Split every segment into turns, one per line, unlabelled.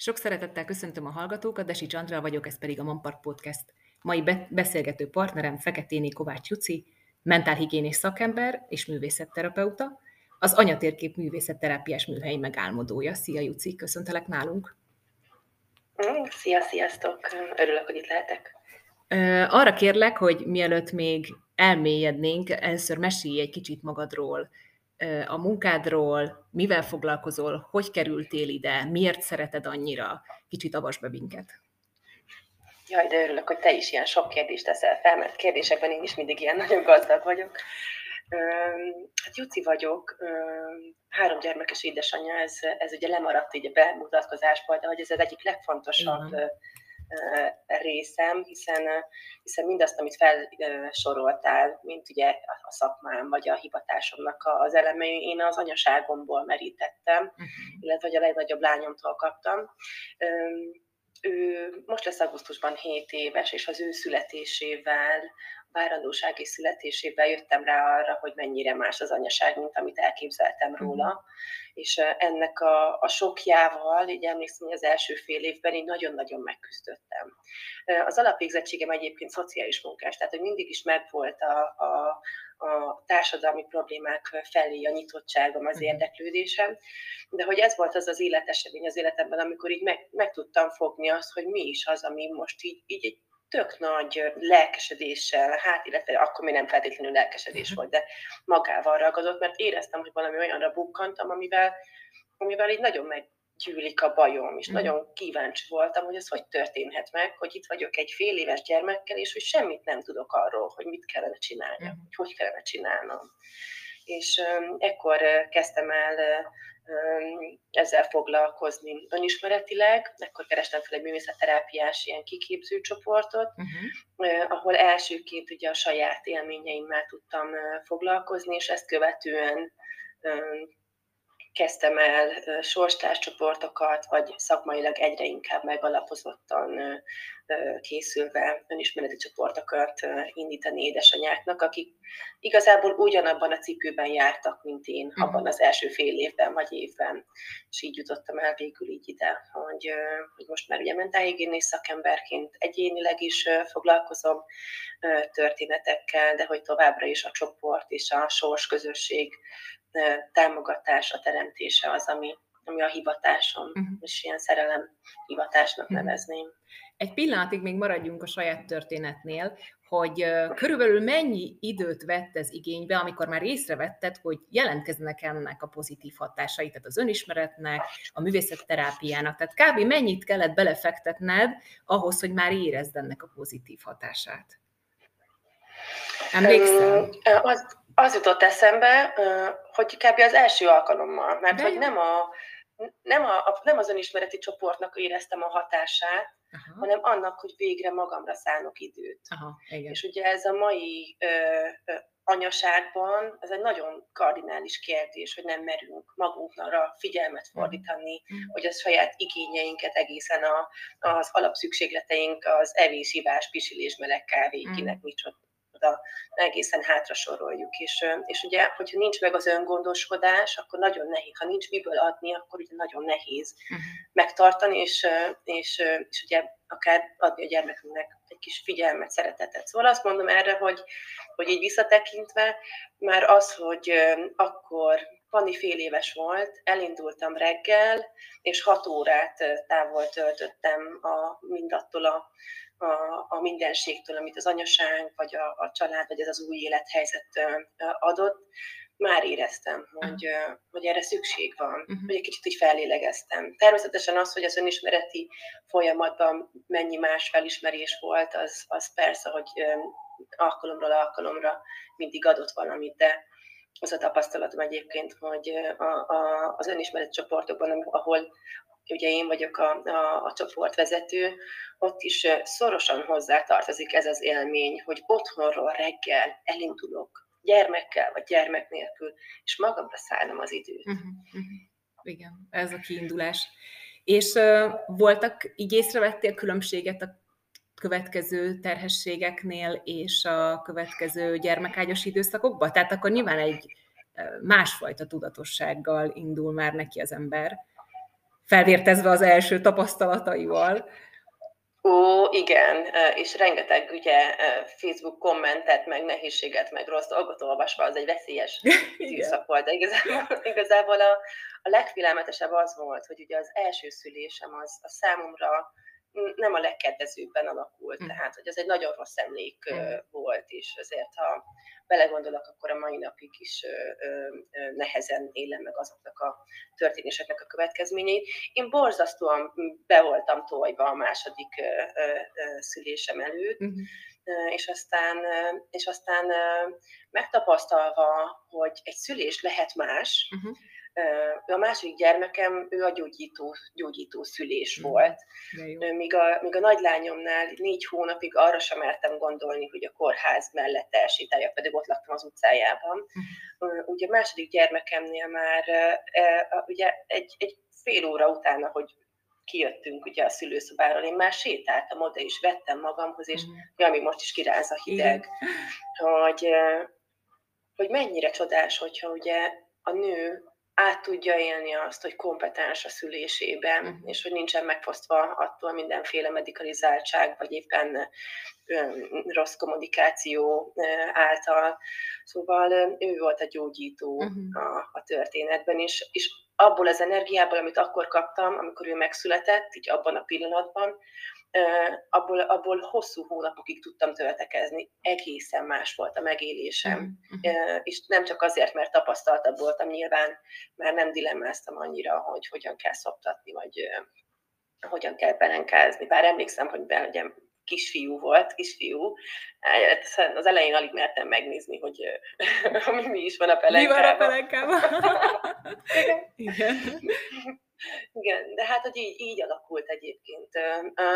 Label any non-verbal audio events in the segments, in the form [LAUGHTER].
Sok szeretettel köszöntöm a hallgatókat, Desi Csandra vagyok, ez pedig a Manpark Podcast. Mai be- beszélgető partnerem Feketéni Kovács Juci, mentálhigiénés szakember és művészetterapeuta, az anyatérkép művészetterápiás műhelyi megálmodója. Szia Juci, köszöntelek nálunk!
Mm, szia, sziasztok! Örülök, hogy itt lehetek.
Arra kérlek, hogy mielőtt még elmélyednénk, először mesélj egy kicsit magadról, a munkádról, mivel foglalkozol, hogy kerültél ide, miért szereted annyira, kicsit avasd be minket.
Jaj, de örülök, hogy te is ilyen sok kérdést teszel fel, mert kérdésekben én is mindig ilyen nagyon gazdag vagyok. Hát Juci vagyok, három gyermekes édesanyja, ez, ez ugye lemaradt így a bemutatkozásból, de hogy ez az egyik legfontosabb Igen részem, hiszen, hiszen mindazt, amit felsoroltál, mint ugye a szakmám vagy a hivatásomnak az elemei, én az anyaságomból merítettem, uh-huh. illetve hogy a legnagyobb lányomtól kaptam. Ő most lesz augusztusban 7 éves, és az ő születésével várandóság és születésével jöttem rá arra, hogy mennyire más az anyaság, mint amit elképzeltem mhm. róla. És ennek a, a sokjával, így emlékszem, hogy az első fél évben én nagyon-nagyon megküzdöttem. Az alapvégzettségem egyébként szociális munkás, tehát hogy mindig is megvolt a, a, a társadalmi problémák felé a nyitottságom, az mhm. érdeklődésem, de hogy ez volt az az életesemény az életemben, amikor így meg, meg tudtam fogni azt, hogy mi is az, ami most így, így egy tök nagy lelkesedéssel, hát illetve akkor még nem feltétlenül lelkesedés volt, de magával ragadott, mert éreztem, hogy valami olyanra bukkantam, amivel, amivel így nagyon meggyűlik a bajom, és mm. nagyon kíváncsi voltam, hogy ez hogy történhet meg, hogy itt vagyok egy fél éves gyermekkel, és hogy semmit nem tudok arról, hogy mit kellene csinálni, mm. hogy hogy kellene csinálnom. És um, ekkor kezdtem el ezzel foglalkozni önismeretileg, akkor kerestem fel egy művészetterápiás ilyen kiképző csoportot, uh-huh. ahol elsőként ugye a saját élményeimmel tudtam foglalkozni, és ezt követően kezdtem el sorstárscsoportokat, vagy szakmailag egyre inkább megalapozottan készülve önismereti csoportokat indítani édesanyáknak, akik igazából ugyanabban a cipőben jártak, mint én, uh-huh. abban az első fél évben vagy évben. És így jutottam el végül így ide, hogy, hogy most már ugye mentálhigiénés szakemberként egyénileg is foglalkozom történetekkel, de hogy továbbra is a csoport és a sors közösség támogatása, teremtése az, ami, ami a hivatásom, uh-huh. és ilyen szerelem hivatásnak uh-huh. nevezném.
Egy pillanatig még maradjunk a saját történetnél, hogy körülbelül mennyi időt vett ez igénybe, amikor már észrevetted, hogy jelentkeznek ennek a pozitív hatásai, tehát az önismeretnek, a művészetterápiának, tehát kb. mennyit kellett belefektetned ahhoz, hogy már érezd ennek a pozitív hatását? Emlékszel?
Az, az jutott eszembe, hogy kb. az első alkalommal, mert De hogy nem, a, nem, a, nem az önismereti csoportnak éreztem a hatását, Aha. hanem annak, hogy végre magamra szánok időt. Aha, igen. És ugye ez a mai ö, ö, anyaságban, ez egy nagyon kardinális kérdés, hogy nem merünk magunkra figyelmet mhm. fordítani, mm. hogy a saját igényeinket egészen a, az alapszükségleteink, az evés, ivás, pisilés, meleg kávé, mm. kinek micsoda oda egészen hátra soroljuk. És, és ugye, hogyha nincs meg az öngondoskodás, akkor nagyon nehéz. Ha nincs miből adni, akkor ugye nagyon nehéz uh-huh. megtartani, és, és, és ugye akár adni a gyermekünknek egy kis figyelmet, szeretetet. Szóval azt mondom erre, hogy, hogy így visszatekintve, már az, hogy akkor Fanni fél éves volt, elindultam reggel, és hat órát távol töltöttem a, mindattól a a, a mindenségtől, amit az anyaság, vagy a, a család, vagy ez az új élethelyzet adott, már éreztem, hogy, uh-huh. hogy erre szükség van, uh-huh. hogy egy kicsit így fellélegeztem. Természetesen az, hogy az önismereti folyamatban mennyi más felismerés volt, az, az persze, hogy alkalomról alkalomra mindig adott valamit, de az a tapasztalatom egyébként, hogy a, a, az önismereti csoportokban, ahol ugye én vagyok a, a, a csoportvezető, ott is szorosan hozzátartozik ez az élmény, hogy otthonról reggel elindulok gyermekkel vagy gyermek nélkül, és magamra szállom az időt. Uh-huh.
Igen, ez a kiindulás. És uh, voltak, így észrevettél különbséget a következő terhességeknél és a következő gyermekágyos időszakokban? Tehát akkor nyilván egy másfajta tudatossággal indul már neki az ember felvértezve az első tapasztalataival.
Ó, igen, és rengeteg ugye Facebook kommentet, meg nehézséget, meg rossz dolgot olvasva, az egy veszélyes [LAUGHS] időszak volt, de igazából, igazából a, a legfélelmetesebb az volt, hogy ugye az első szülésem az a számomra nem a legkedvezőbben alakult, mm. tehát hogy az egy nagyon rossz emlék mm. volt, és azért ha belegondolok, akkor a mai napig is nehezen élem meg azoknak a történéseknek a következményeit. Én borzasztóan be voltam tojva a második szülésem előtt, mm-hmm. és aztán, és aztán megtapasztalva, hogy egy szülés lehet más, uh-huh a második gyermekem, ő a gyógyító, gyógyító szülés mm. volt. Míg a, míg a nagylányomnál négy hónapig arra sem mertem gondolni, hogy a kórház mellett elsétáljak, pedig ott laktam az utcájában. Mm. Ugye a második gyermekemnél már ugye egy, egy fél óra utána, hogy kijöttünk ugye a szülőszobáról, én már sétáltam oda, és vettem magamhoz, és mm. ami most is kiráz a hideg, hogy, hogy mennyire csodás, hogyha ugye a nő át tudja élni azt, hogy kompetens a szülésében, uh-huh. és hogy nincsen megfosztva attól mindenféle medikalizáltság, vagy éppen rossz kommunikáció által. Szóval ő volt a gyógyító uh-huh. a, a történetben, és, és abból az energiából, amit akkor kaptam, amikor ő megszületett, így abban a pillanatban, abból, abból hosszú hónapokig tudtam töltekezni. Egészen más volt a megélésem. Uh-huh. És nem csak azért, mert tapasztaltabb voltam nyilván, mert nem dilemmáztam annyira, hogy hogyan kell szoptatni, vagy hogyan kell pelenkázni. Bár emlékszem, hogy belegyem kisfiú volt, kisfiú. Az elején alig mertem megnézni, hogy mi, [LAUGHS] mi is van a pelenkában.
Mi van a pelenkában? [LAUGHS]
Igen. Igen, de hát, hogy így, így alakult egyébként.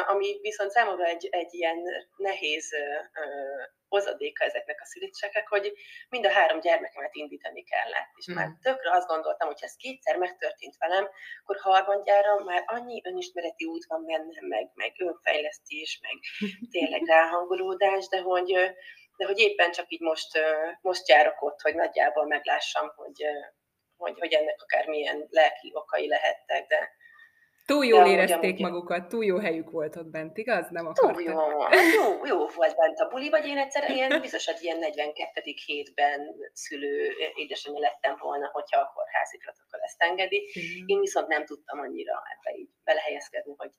Ami viszont számomra egy, egy ilyen nehéz hozadéka ezeknek a szüléseknek, hogy mind a három gyermekemet indítani kellett. És mm. már tökre azt gondoltam, hogy ha ez kétszer megtörtént velem, akkor harmadjára már annyi önismereti út van bennem, meg, meg önfejlesztés, meg tényleg ráhangolódás, de hogy, de hogy éppen csak így most, most járok ott, hogy nagyjából meglássam, hogy, hogy, hogy ennek akár milyen lelki okai lehettek, de
Túl jól érezték magukat, túl jó helyük volt ott bent, igaz? Nem
akartak. Túl jó, jó, jó volt bent a buli, vagy én egyszer ilyen, biztos, hogy ilyen 42. hétben szülő édesanyja lettem volna, hogyha a kórházi protokol ezt engedi. Mm. Én viszont nem tudtam annyira ebbe így belehelyezkedni, hogy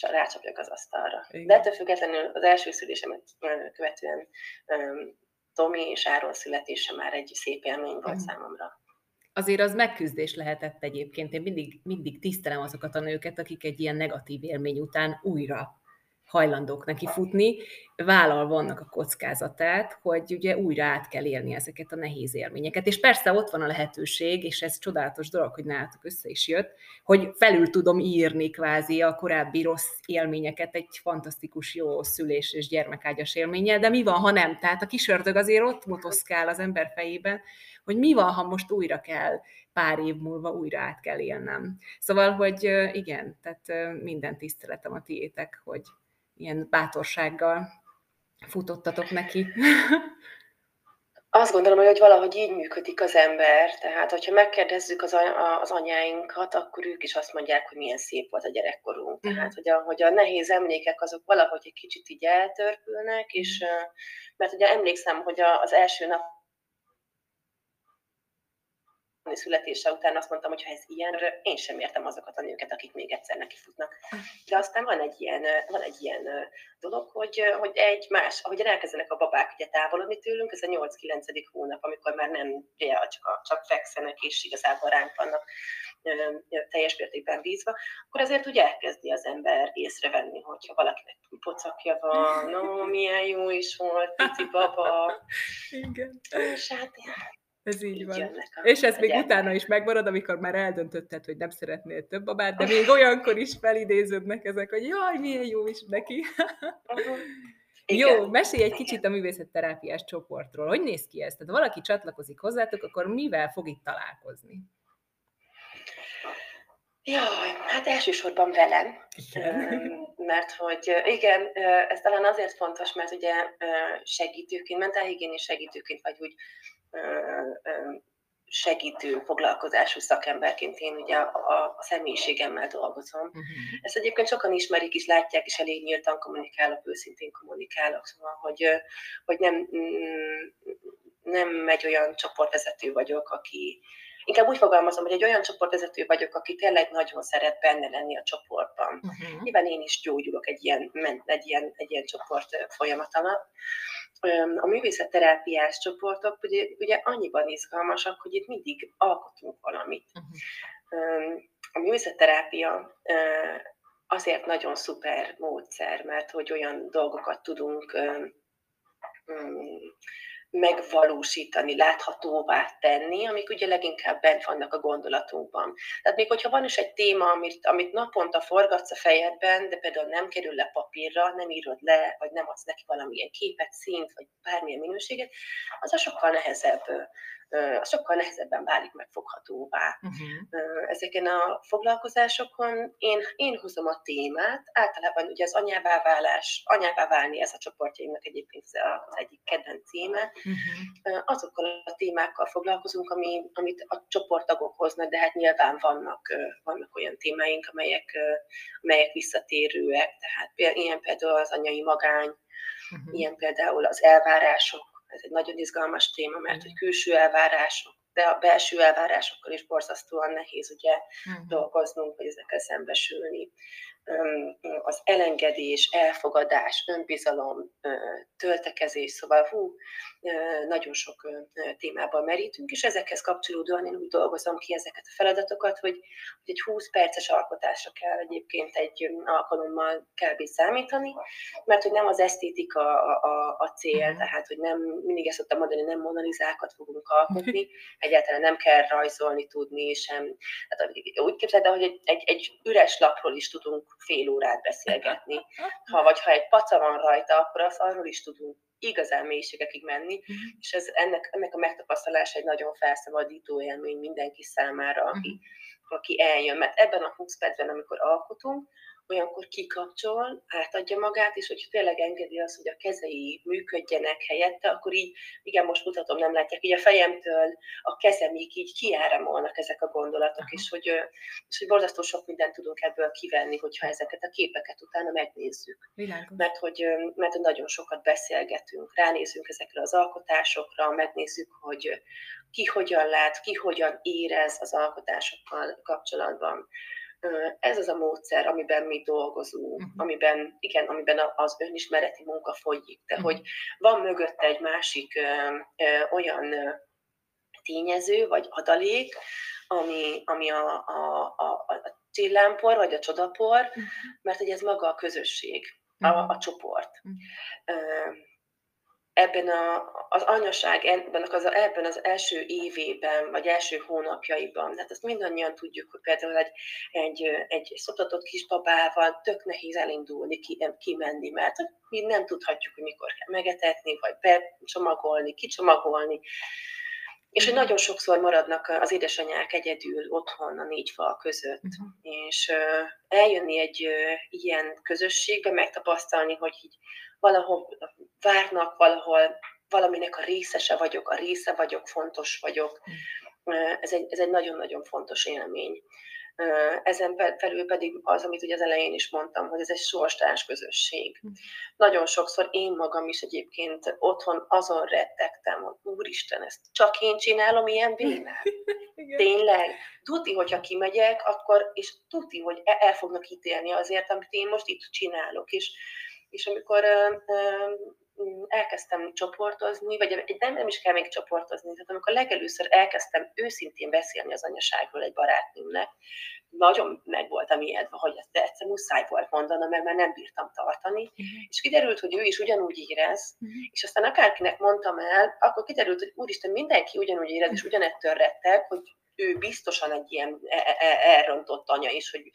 rácsapjak az asztalra. Igen. De ettől függetlenül az első szülésemet követően um, Tomi és Áron születése már egy szép élmény volt mm. számomra
azért az megküzdés lehetett egyébként. Én mindig, mindig tisztelem azokat a nőket, akik egy ilyen negatív élmény után újra hajlandók neki futni, vállalva annak a kockázatát, hogy ugye újra át kell élni ezeket a nehéz élményeket. És persze ott van a lehetőség, és ez csodálatos dolog, hogy nálatok össze is jött, hogy felül tudom írni kvázi a korábbi rossz élményeket egy fantasztikus jó szülés és gyermekágyas élménnyel, de mi van, ha nem? Tehát a kis ördög azért ott motoszkál az ember fejében, hogy mi van, ha most újra kell, pár év múlva újra át kell élnem. Szóval, hogy igen, tehát minden tiszteletem a tiétek, hogy ilyen bátorsággal futottatok neki.
Azt gondolom, hogy valahogy így működik az ember, tehát hogyha megkérdezzük az, az anyáinkat, akkor ők is azt mondják, hogy milyen szép volt a gyerekkorunk. Uh-huh. Tehát, hogy a, hogy a nehéz emlékek azok valahogy egy kicsit így eltörpülnek, és mert ugye emlékszem, hogy az első nap születése után azt mondtam, hogy ha ez ilyen, én sem értem azokat a nőket, akik még egyszer nekifutnak. De aztán van egy ilyen, van egy ilyen dolog, hogy, hogy egy más, ahogy elkezdenek a babák ugye távolodni tőlünk, ez a 8-9. hónap, amikor már nem ugye, csak, a, csak fekszenek, és igazából ránk vannak teljes mértékben bízva, akkor azért ugye elkezdi az ember észrevenni, hogyha valakinek pocakja van, no, milyen jó is volt, pici baba.
Igen.
És hát
ez így, így van. A, és ez még gyermek. utána is megmarad, amikor már eldöntötted, hogy nem szeretnél több babát, de még olyankor is felidéződnek ezek, hogy jaj, milyen jó is neki. Uh-huh. [LAUGHS] Jó, mesélj egy kicsit a művészetterápiás csoportról. Hogy néz ki ez? Tehát ha valaki csatlakozik hozzátok, akkor mivel fog itt találkozni?
Jaj, hát elsősorban velem, igen. mert hogy igen, ez talán azért fontos, mert ugye segítőként, mentálhigiéni segítőként, vagy úgy segítő foglalkozású szakemberként én ugye a, a személyiségemmel dolgozom. Uh-huh. Ezt egyébként sokan ismerik is, látják, és elég nyíltan kommunikálok, őszintén kommunikálok, szóval, hogy, hogy nem, mm, nem egy olyan csoportvezető vagyok, aki, inkább úgy fogalmazom, hogy egy olyan csoportvezető vagyok, aki tényleg nagyon szeret benne lenni a csoportban. Uh-huh. Nyilván én is gyógyulok egy ilyen, egy ilyen, egy ilyen csoport folyamat alatt. A művészetterápiás csoportok ugye, ugye annyiban izgalmasak, hogy itt mindig alkotunk valamit. Uh-huh. A művészetterápia azért nagyon szuper módszer, mert hogy olyan dolgokat tudunk megvalósítani, láthatóvá tenni, amik ugye leginkább bent vannak a gondolatunkban. Tehát még hogyha van is egy téma, amit, amit naponta forgatsz a fejedben, de például nem kerül le papírra, nem írod le, vagy nem adsz neki valamilyen képet, szint, vagy bármilyen minőséget, az a sokkal nehezebb sokkal nehezebben válik megfoghatóvá. Uh-huh. Ezeken a foglalkozásokon én, én hozom a témát, általában ugye az anyává válás, anyává válni ez a csoportjaimnak egyébként az egyik kedvenc címe. Uh-huh. Azokkal a témákkal foglalkozunk, ami, amit a csoporttagok hoznak, de hát nyilván vannak, vannak olyan témáink, amelyek, amelyek visszatérőek, tehát ilyen például az anyai magány, uh-huh. ilyen például az elvárások, ez egy nagyon izgalmas téma, mert hogy külső elvárások, de a belső elvárásokkal is borzasztóan nehéz ugye uh-huh. dolgoznunk, vagy ezekkel szembesülni az elengedés, elfogadás, önbizalom, töltekezés, szóval hú, nagyon sok témában merítünk, és ezekhez kapcsolódóan én úgy dolgozom ki ezeket a feladatokat, hogy, hogy egy 20 perces alkotásra kell egyébként egy alkalommal kell számítani, mert hogy nem az esztétika a, a, a cél, uh-huh. tehát hogy nem, mindig ezt szoktam mondani, nem monalizákat fogunk alkotni, egyáltalán nem kell rajzolni tudni, sem. Tehát úgy képzeld el, hogy egy, egy, egy üres lapról is tudunk fél órát beszélgetni. [LAUGHS] Ha vagy ha egy paca van rajta, akkor az arról is tudunk igazán mélységekig menni, uh-huh. és ez ennek, ennek a megtapasztalása egy nagyon felszabadító élmény mindenki számára, aki, uh-huh. aki eljön. Mert ebben a 20 percben, amikor alkotunk, olyankor kikapcsol, átadja magát, és hogy tényleg engedi azt, hogy a kezei működjenek helyette, akkor így, igen, most mutatom, nem látják, így a fejemtől a kezemig így kiáramolnak ezek a gondolatok, és hogy, és hogy borzasztó sok mindent tudunk ebből kivenni, hogyha ezeket a képeket utána megnézzük. Világos. Mert hogy, mert nagyon sokat beszélgetünk, ránézünk ezekre az alkotásokra, megnézzük, hogy ki hogyan lát, ki hogyan érez az alkotásokkal kapcsolatban ez az a módszer, amiben mi dolgozunk, uh-huh. amiben, igen, amiben az önismereti munka folyik, de uh-huh. hogy van mögötte egy másik ö, ö, olyan tényező, vagy adalék, ami, ami a, a, a, a csillámpor, vagy a csodapor, uh-huh. mert hogy ez maga a közösség, a, a csoport. Uh-huh ebben a, az anyaság ebben az, ebben az első évében, vagy első hónapjaiban, hát azt mindannyian tudjuk, hogy például egy, egy, egy szoptatott kisbabával tök nehéz elindulni, ki, kimenni, mert mi nem tudhatjuk, hogy mikor kell megetetni, vagy becsomagolni, kicsomagolni. És hogy nagyon sokszor maradnak az édesanyák egyedül otthon a négy fal között, uh-huh. és eljönni egy ilyen közösségbe, megtapasztalni, hogy így valahol várnak, valahol valaminek a részese vagyok, a része vagyok, fontos vagyok. Mm. Ez egy, ez egy nagyon-nagyon fontos élmény. Ezen felül pedig az, amit ugye az elején is mondtam, hogy ez egy sorstárs közösség. Mm. Nagyon sokszor én magam is egyébként otthon azon rettegtem, hogy úristen, ezt csak én csinálom ilyen vénel. [LAUGHS] Tényleg, tuti, hogyha kimegyek, akkor, és tuti, hogy el fognak ítélni azért, amit én most itt csinálok. És és amikor elkezdtem csoportozni, vagy nem, nem is kell még csoportozni, tehát amikor legelőször elkezdtem őszintén beszélni az anyaságról egy barátnőmnek, nagyon meg voltam ijedve, hogy ezt egyszer muszáj volt mondanom, mert már nem bírtam tartani, uh-huh. és kiderült, hogy ő is ugyanúgy érez, uh-huh. és aztán akárkinek mondtam el, akkor kiderült, hogy úristen, mindenki ugyanúgy érez, és ugyanettől retteg, hogy ő biztosan egy ilyen e- e- e- elrontott anya is, hogy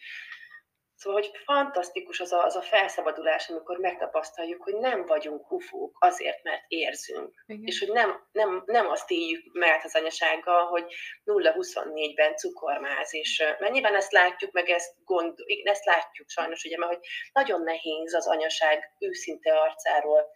Szóval, hogy fantasztikus az a, az a felszabadulás, amikor megtapasztaljuk, hogy nem vagyunk hufók azért, mert érzünk. Igen. És hogy nem, nem, nem azt éljük mert az anyasággal, hogy 0-24-ben cukormáz, és mert nyilván ezt látjuk, meg ezt, gond, ezt látjuk sajnos, ugye, mert hogy nagyon nehéz az anyaság őszinte arcáról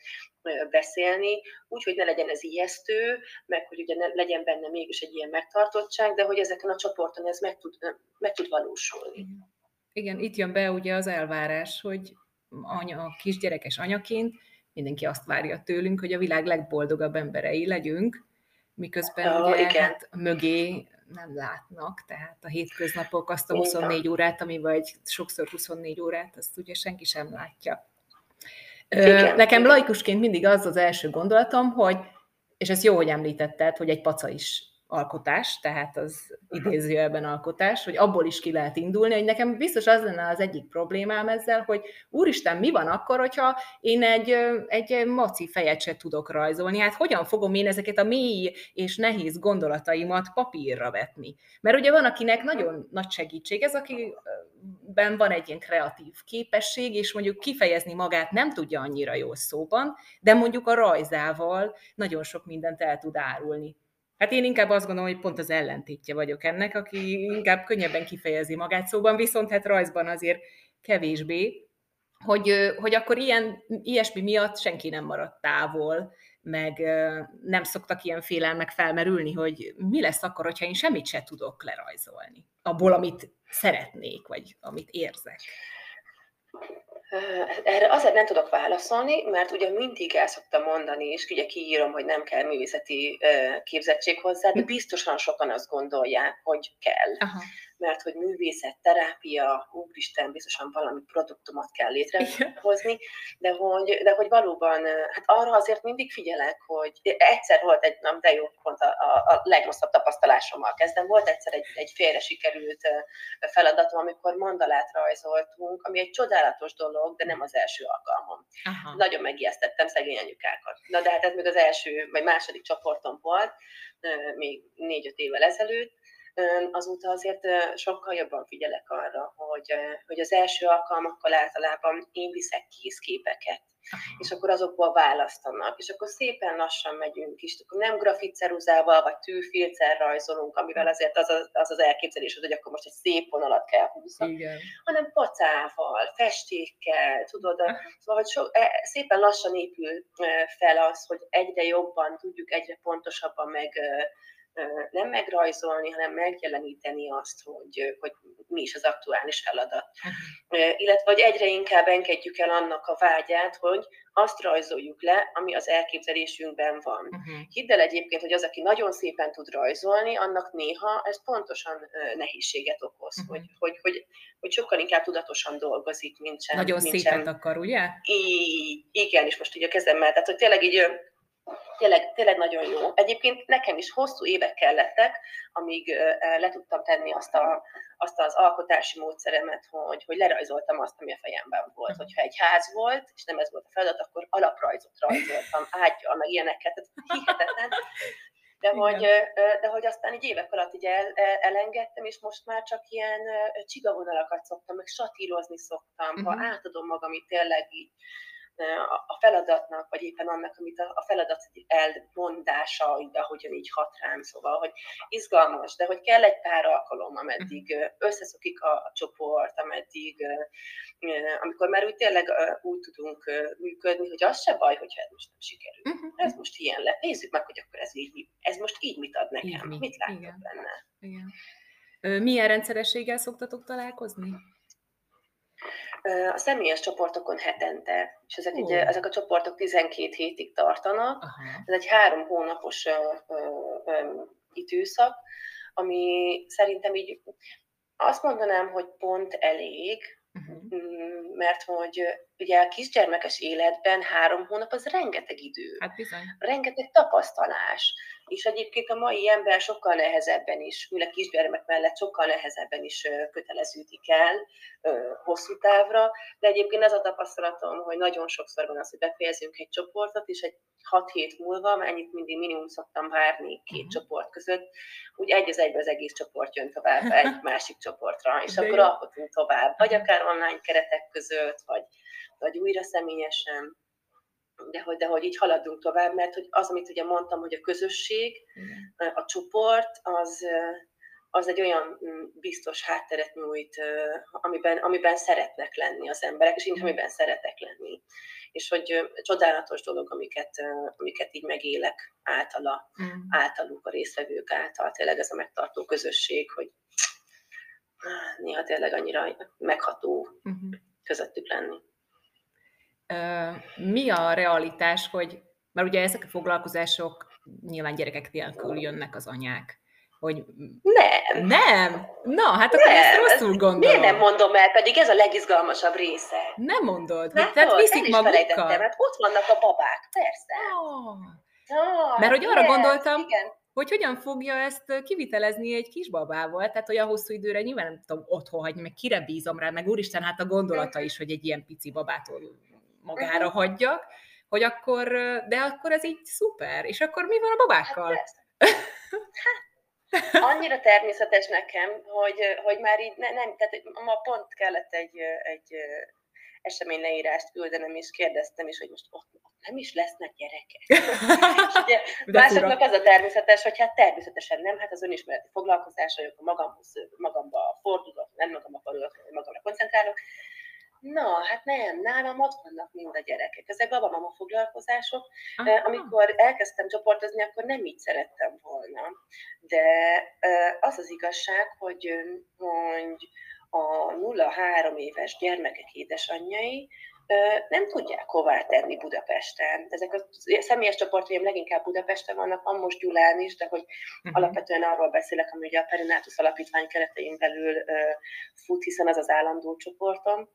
beszélni, úgy, hogy ne legyen ez ijesztő, meg hogy ugye ne legyen benne mégis egy ilyen megtartottság, de hogy ezeken a csoporton ez meg tud, meg tud valósulni. Igen.
Igen, itt jön be ugye az elvárás, hogy anya, a kisgyerekes anyaként mindenki azt várja tőlünk, hogy a világ legboldogabb emberei legyünk, miközben oh, ugye igen. Hát mögé nem látnak, tehát a hétköznapok azt a 24 órát, ami vagy sokszor 24 órát, azt ugye senki sem látja. Igen. Nekem laikusként mindig az az első gondolatom, hogy, és ez jó, hogy említetted, hogy egy paca is alkotás, tehát az idézőjelben alkotás, hogy abból is ki lehet indulni, hogy nekem biztos az lenne az egyik problémám ezzel, hogy úristen, mi van akkor, hogyha én egy, egy maci fejet se tudok rajzolni, hát hogyan fogom én ezeket a mély és nehéz gondolataimat papírra vetni? Mert ugye van, akinek nagyon nagy segítség ez, akiben van egy ilyen kreatív képesség, és mondjuk kifejezni magát nem tudja annyira jól szóban, de mondjuk a rajzával nagyon sok mindent el tud árulni. Hát én inkább azt gondolom, hogy pont az ellentétje vagyok ennek, aki inkább könnyebben kifejezi magát szóban, viszont hát rajzban azért kevésbé, hogy, hogy akkor ilyen, ilyesmi miatt senki nem maradt távol, meg nem szoktak ilyen félelmek felmerülni, hogy mi lesz akkor, hogyha én semmit se tudok lerajzolni, abból, amit szeretnék, vagy amit érzek.
Erre azért nem tudok válaszolni, mert ugye mindig el szoktam mondani, és ugye kiírom, hogy nem kell művészeti képzettség hozzá, de biztosan sokan azt gondolják, hogy kell. Aha mert hogy művészet, terápia, úristen, biztosan valami produktumot kell létrehozni, de hogy, de hogy valóban, hát arra azért mindig figyelek, hogy egyszer volt egy, nem, de jó, pont a, a, a legrosszabb tapasztalásommal kezdem, volt egyszer egy, egy félre sikerült feladatom, amikor mandalát rajzoltunk, ami egy csodálatos dolog, de nem az első alkalmam. Aha. Nagyon megijesztettem szegény anyukákat. Na de hát ez még az első, vagy második csoportom volt, még négy-öt évvel ezelőtt, azóta azért sokkal jobban figyelek arra, hogy, hogy az első alkalmakkal általában én viszek készképeket, és akkor azokból választanak, és akkor szépen lassan megyünk is, akkor nem grafitceruzával vagy tűfilcer rajzolunk, amivel azért az az, az, az elképzelés, hogy akkor most egy szép vonalat kell húzni, Igen. hanem pacával, festékkel, tudod, szóval hogy so, e, szépen lassan épül fel az, hogy egyre jobban tudjuk, egyre pontosabban meg nem megrajzolni, hanem megjeleníteni azt, hogy, hogy mi is az aktuális feladat. Uh-huh. Illetve, hogy egyre inkább engedjük el annak a vágyát, hogy azt rajzoljuk le, ami az elképzelésünkben van. Uh-huh. Hidd el egyébként, hogy az, aki nagyon szépen tud rajzolni, annak néha ez pontosan nehézséget okoz, uh-huh. hogy, hogy, hogy, hogy sokkal inkább tudatosan dolgozik, mint sem.
Nagyon
mint
szépet sem. akar, ugye?
I- igen, és most így a kezemmel, tehát hogy tényleg így tényleg, tényleg nagyon jó. Egyébként nekem is hosszú évek kellettek, amíg le tudtam tenni azt, a, azt az alkotási módszeremet, hogy, hogy lerajzoltam azt, ami a fejemben volt. Hogyha egy ház volt, és nem ez volt a feladat, akkor alaprajzot rajzoltam, ágyal, meg ilyeneket, tehát hihetetlen. De hogy, de hogy aztán egy évek alatt így el, elengedtem, és most már csak ilyen csigavonalakat szoktam, meg satírozni szoktam, uh-huh. ha mhm. átadom magam itt tényleg így a feladatnak, vagy éppen annak, amit a feladat elmondása, ahogyan így hat rám, szóval, hogy izgalmas, de hogy kell egy pár alkalom, ameddig összeszokik a csoport, ameddig, amikor már úgy tényleg úgy tudunk működni, hogy az se baj, hogyha ez most nem sikerül. Uh-huh. Ez most ilyen lett. Nézzük meg, hogy akkor ez így, ez most így mit ad nekem, így, mit látok Igen. benne. Igen.
Milyen rendszerességgel szoktatok találkozni?
A személyes csoportokon hetente, és ezek, egy, ezek a csoportok 12 hétig tartanak. Aha. Ez egy három hónapos ö, ö, ö, időszak, ami szerintem így azt mondanám, hogy pont elég, uh-huh. mert hogy ugye a kisgyermekes életben három hónap az rengeteg idő.
Hát bizony.
Rengeteg tapasztalás. és egyébként a mai ember sokkal nehezebben is, főleg kisgyermek mellett sokkal nehezebben is köteleződik el hosszú távra, de egyébként ez a tapasztalatom, hogy nagyon sokszor van az, hogy befejezünk egy csoportot, és egy 6 hét múlva, ennyit mindig minimum szoktam várni két uh-huh. csoport között, úgy egy az egybe az egész csoport jön tovább egy [LAUGHS] másik csoportra, és de akkor alkotunk tovább, vagy akár online keretek között, vagy, vagy újra személyesen de hogy, de hogy így haladunk tovább, mert hogy az, amit ugye mondtam, hogy a közösség, a csoport, az, az egy olyan mm, biztos hátteret nyújt, amiben, amiben szeretnek lenni az emberek, és én amiben szeretek lenni. És hogy csodálatos dolog, amiket, amiket így megélek általa, mm. általuk, a részvevők által, tényleg ez a megtartó közösség, hogy néha tényleg annyira megható mm-hmm. közöttük lenni
mi a realitás, hogy, mert ugye ezek a foglalkozások nyilván gyerekek nélkül jönnek az anyák, hogy
nem.
Nem? Na, hát akkor nem. ezt rosszul gondolom.
Miért nem mondom el, pedig ez a legizgalmasabb része.
Nem mondod, Látod? tehát viszik magukkal.
Hát ott vannak a babák, persze. Oh.
Oh, Mert hogy arra yes, gondoltam, igen. hogy hogyan fogja ezt kivitelezni egy kisbabával, tehát olyan hosszú időre nyilván nem tudom otthon hagyni, meg kire bízom rá, meg úristen, hát a gondolata is, hogy egy ilyen pici babától magára uh-huh. hagyjak, hogy akkor, de akkor ez így szuper, és akkor mi van a babákkal?
Hát, [LAUGHS] annyira természetes nekem, hogy, hogy már így ne, nem, tehát ma pont kellett egy, egy esemény leírást küldenem, és kérdeztem is, hogy most ott, ott nem is lesznek gyerekek. [LAUGHS] és ugye másoknak az a természetes, hogy hát természetesen nem, hát az önismereti foglalkozás, hogy magamhoz, magamba fordulok, nem magamba fordulok, magamra koncentrálok, Na, hát nem, nálam ott vannak mind a gyerekek. Ezek babamama foglalkozások. Aha. Amikor elkezdtem csoportozni, akkor nem így szerettem volna. De az az igazság, hogy, hogy a 0-3 éves gyermekek édesanyjai nem tudják hová tenni Budapesten. Ezek a személyes csoportjaim leginkább Budapesten vannak, van most Gyulán is, de hogy uh-huh. alapvetően arról beszélek, ami ugye a Perinátus Alapítvány keretein belül fut, hiszen az az állandó csoportom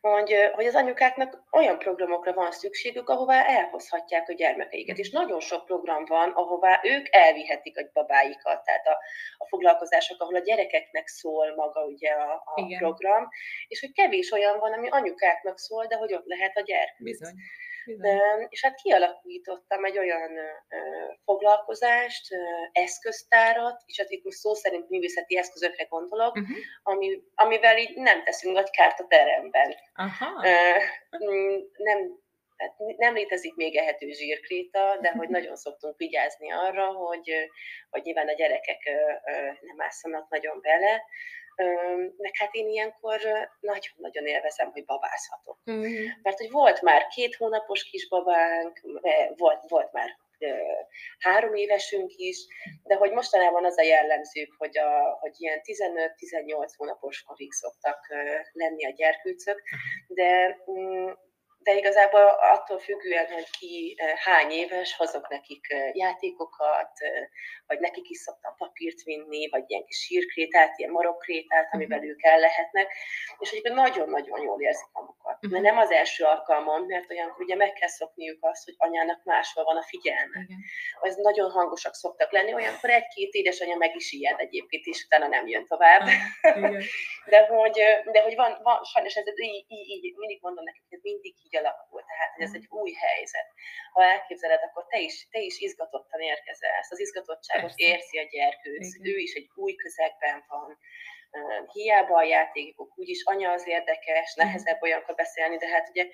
hogy, hogy az anyukáknak olyan programokra van szükségük, ahová elhozhatják a gyermekeiket. És nagyon sok program van, ahová ők elvihetik a babáikat, tehát a, a foglalkozások, ahol a gyerekeknek szól maga ugye a, a program, és hogy kevés olyan van, ami anyukáknak szól, de hogy ott lehet a gyermek.
Bizony.
De, és hát kialakítottam egy olyan foglalkozást, eszköztárat, és hát itt most szó szerint művészeti eszközökre gondolok, uh-huh. ami, amivel így nem teszünk nagy kárt a teremben. Aha. Nem, tehát nem létezik még ehető zsírkréta, de hogy [LAUGHS] nagyon szoktunk vigyázni arra, hogy, hogy nyilván a gyerekek nem ásszanak nagyon bele, meg hát én ilyenkor nagyon-nagyon élvezem, hogy babázhatok. Uh-huh. Mert hogy volt már két hónapos kisbabánk, volt, volt már három évesünk is, de hogy mostanában az a jellemző, hogy, a, hogy ilyen 15-18 hónapos korig szoktak lenni a gyerkőcök, de mm, de igazából attól függően, hogy ki eh, hány éves, hozok nekik eh, játékokat, eh, vagy nekik is szoktam papírt vinni, vagy ilyen kis sírkrétát, ilyen marokkrétát, mhm. amivel ők el lehetnek, és egyébként nagyon-nagyon jól érzik magukat. Uh-huh. Mert nem az első alkalmon, mert olyankor ugye meg kell szokniuk azt, hogy anyának máshol van a figyelme. Ez nagyon hangosak szoktak lenni, olyankor egy-két édesanyja meg is ijed egyébként, és utána nem jön tovább. Uh-huh. [LAUGHS] de, hogy, de hogy van, van sajnos ez így, így, így mindig mondom nekik, hogy mindig így alakul, tehát hogy ez egy új helyzet. Ha elképzeled, akkor te is, te is izgatottan érkezel, az izgatottságot Persze. érzi a gyerkőc, ő is egy új közegben van, hiába a játékok, úgyis anya az érdekes, nehezebb olyankor beszélni, de hát ugye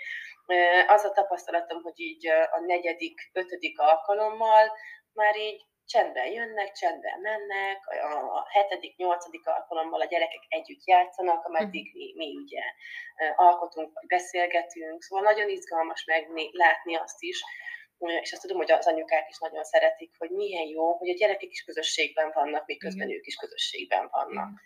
az a tapasztalatom, hogy így a negyedik, ötödik alkalommal már így csendben jönnek, csendben mennek, a hetedik, nyolcadik alkalommal a gyerekek együtt játszanak, ameddig mhm. mi, mi ugye alkotunk, vagy beszélgetünk, szóval nagyon izgalmas meg látni azt is, és azt tudom, hogy az anyukák is nagyon szeretik, hogy milyen jó, hogy a gyerekek is közösségben vannak, miközben ők is közösségben vannak.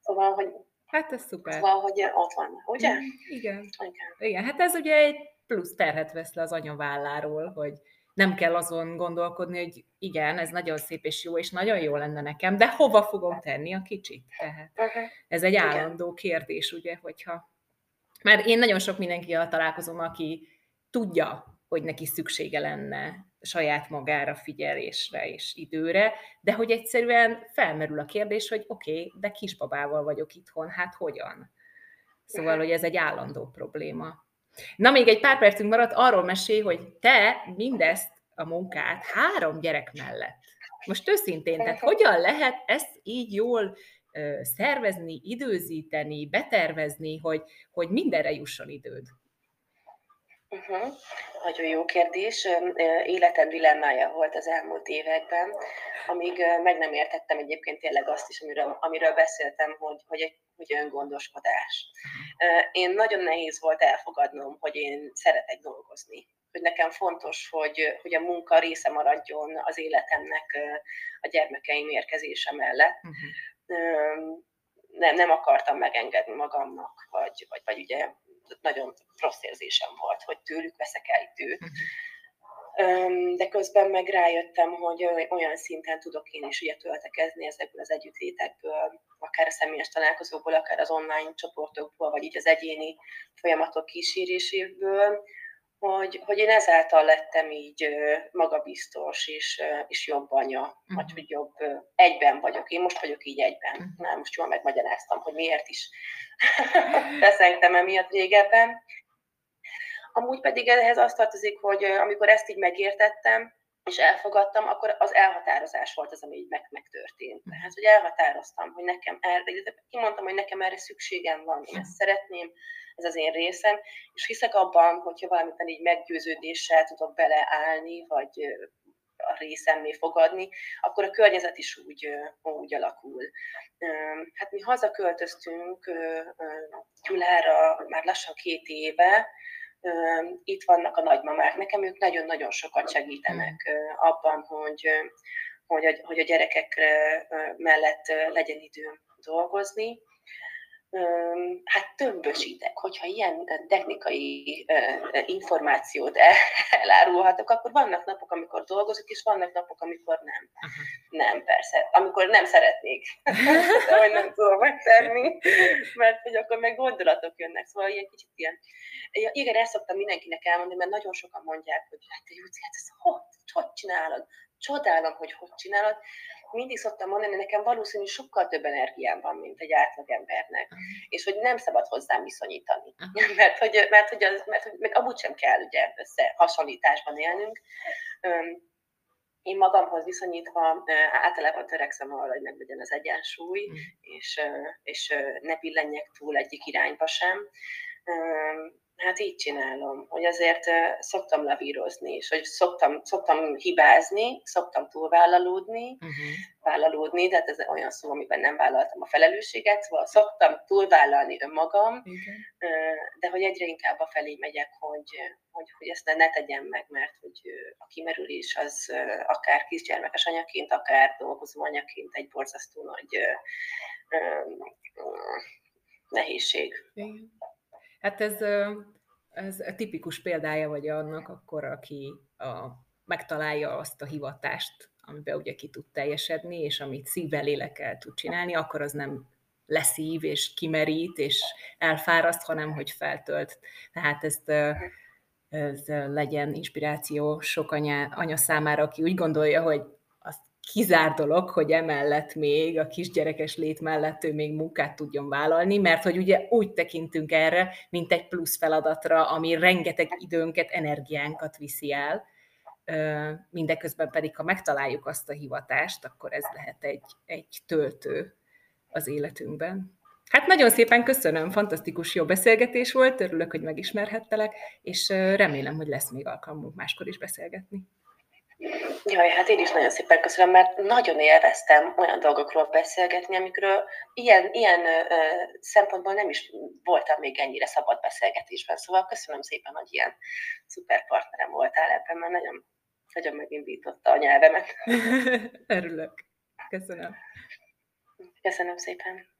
Szóval, hogy
Hát ez szuper.
Szóval, hogy ott van, ugye?
Igen. Igen. Igen. Hát ez ugye egy plusz terhet vesz le az anyaválláról, hogy nem kell azon gondolkodni, hogy igen, ez nagyon szép és jó, és nagyon jó lenne nekem, de hova fogom tenni a kicsit? Tehát ez egy állandó kérdés, ugye, hogyha... Mert én nagyon sok mindenkivel találkozom, aki tudja, hogy neki szüksége lenne saját magára figyelésre és időre, de hogy egyszerűen felmerül a kérdés, hogy oké, okay, de kisbabával vagyok itthon, hát hogyan? Szóval, hogy ez egy állandó probléma. Na, még egy pár percünk maradt, arról mesélj, hogy te mindezt a munkát három gyerek mellett. Most őszintén, tehát hogyan lehet ezt így jól szervezni, időzíteni, betervezni, hogy, hogy mindenre jusson időd?
Uh-huh. Nagyon jó kérdés. Életem dilemmája volt az elmúlt években, amíg meg nem értettem egyébként tényleg azt is, amiről, amiről beszéltem, hogy, hogy, egy, hogy öngondoskodás. Én nagyon nehéz volt elfogadnom, hogy én szeretek dolgozni. Hogy nekem fontos, hogy, hogy a munka része maradjon az életemnek a gyermekeim érkezése mellett. Uh-huh. Nem, nem akartam megengedni magamnak, vagy, vagy, vagy ugye nagyon rossz érzésem volt, hogy tőlük veszek el időt. Uh-huh. De közben meg rájöttem, hogy olyan szinten tudok én is ugye töltekezni ezekből az együttlétekből, akár a személyes találkozókból, akár az online csoportokból, vagy így az egyéni folyamatok kíséréséből, hogy, hogy én ezáltal lettem így magabiztos és, és jobb anya, uh-huh. vagy hogy jobb egyben vagyok. Én most vagyok így egyben. Uh-huh. Már most jól megmagyaráztam, hogy miért is [LAUGHS] feszengtem emiatt régebben. Amúgy pedig ehhez azt tartozik, hogy amikor ezt így megértettem, és elfogadtam, akkor az elhatározás volt az, ami így meg, megtörtént. Tehát, hogy elhatároztam, hogy nekem erre, kimondtam, hogy nekem erre szükségem van, én ezt szeretném, ez az én részem, és hiszek abban, hogyha valamiben így meggyőződéssel tudok beleállni, vagy a részemmé fogadni, akkor a környezet is úgy, úgy alakul. Hát mi hazaköltöztünk Gyulára már lassan két éve, itt vannak a nagymamák. Nekem ők nagyon-nagyon sokat segítenek abban, hogy, hogy, a, hogy a gyerekek mellett legyen időm dolgozni hát tömbösítek, hogyha ilyen technikai információt [LAUGHS] elárulhatok, akkor vannak napok, amikor dolgozok, és vannak napok, amikor nem. Uh-huh. Nem, persze. Amikor nem szeretnék, [LAUGHS] de hogy nem tudom megtenni, mert hogy akkor meg gondolatok jönnek. Szóval ilyen kicsit ilyen. Igen, ezt szoktam mindenkinek elmondani, mert nagyon sokan mondják, hogy hát te Júci, hát ezt hogy, hogy csinálod? Csodálom, hogy hogy csinálod mindig szoktam mondani, nekem valószínű sokkal több energiám van, mint egy átlagembernek, uh-huh. és hogy nem szabad hozzám viszonyítani. Uh-huh. [LAUGHS] Mert, hogy, mert, hogy az, mert hogy meg abúgy sem kell ugye összehasonlításban élnünk. Én magamhoz viszonyítva általában törekszem arra, hogy meglegyen az egyensúly, uh-huh. és, és ne billenjek túl egyik irányba sem Hát így csinálom, hogy azért szoktam lavírozni, és hogy szoktam, szoktam hibázni, szoktam túlvállalódni, uh-huh. vállalódni, tehát ez olyan szó, amiben nem vállaltam a felelősséget, szóval szoktam túlvállalni önmagam, uh-huh. de hogy egyre inkább a felé megyek, hogy, hogy, hogy ezt ne, ne tegyem meg, mert hogy a kimerülés az akár kisgyermekes anyaként, akár dolgozó anyaként egy borzasztó nagy nehézség. Igen.
Hát ez, ez a tipikus példája vagy annak akkor, aki a, megtalálja azt a hivatást, amiben ugye ki tud teljesedni, és amit szívvel, lélekkel tud csinálni, akkor az nem leszív, és kimerít, és elfáraszt, hanem hogy feltölt. Tehát ezt ez legyen inspiráció sok anya, anya számára, aki úgy gondolja, hogy kizár dolog, hogy emellett még a kisgyerekes lét mellett ő még munkát tudjon vállalni, mert hogy ugye úgy tekintünk erre, mint egy plusz feladatra, ami rengeteg időnket, energiánkat viszi el, mindeközben pedig, ha megtaláljuk azt a hivatást, akkor ez lehet egy, egy töltő az életünkben. Hát nagyon szépen köszönöm, fantasztikus jó beszélgetés volt, örülök, hogy megismerhettelek, és remélem, hogy lesz még alkalmunk máskor is beszélgetni.
Jaj, hát én is nagyon szépen köszönöm, mert nagyon élveztem olyan dolgokról beszélgetni, amikről ilyen, ilyen ö, szempontból nem is voltam még ennyire szabad beszélgetésben. Szóval köszönöm szépen, hogy ilyen szuper partnerem voltál ebben, mert nagyon, nagyon megindította a nyelvemet. [LAUGHS]
Örülök. Köszönöm.
Köszönöm szépen.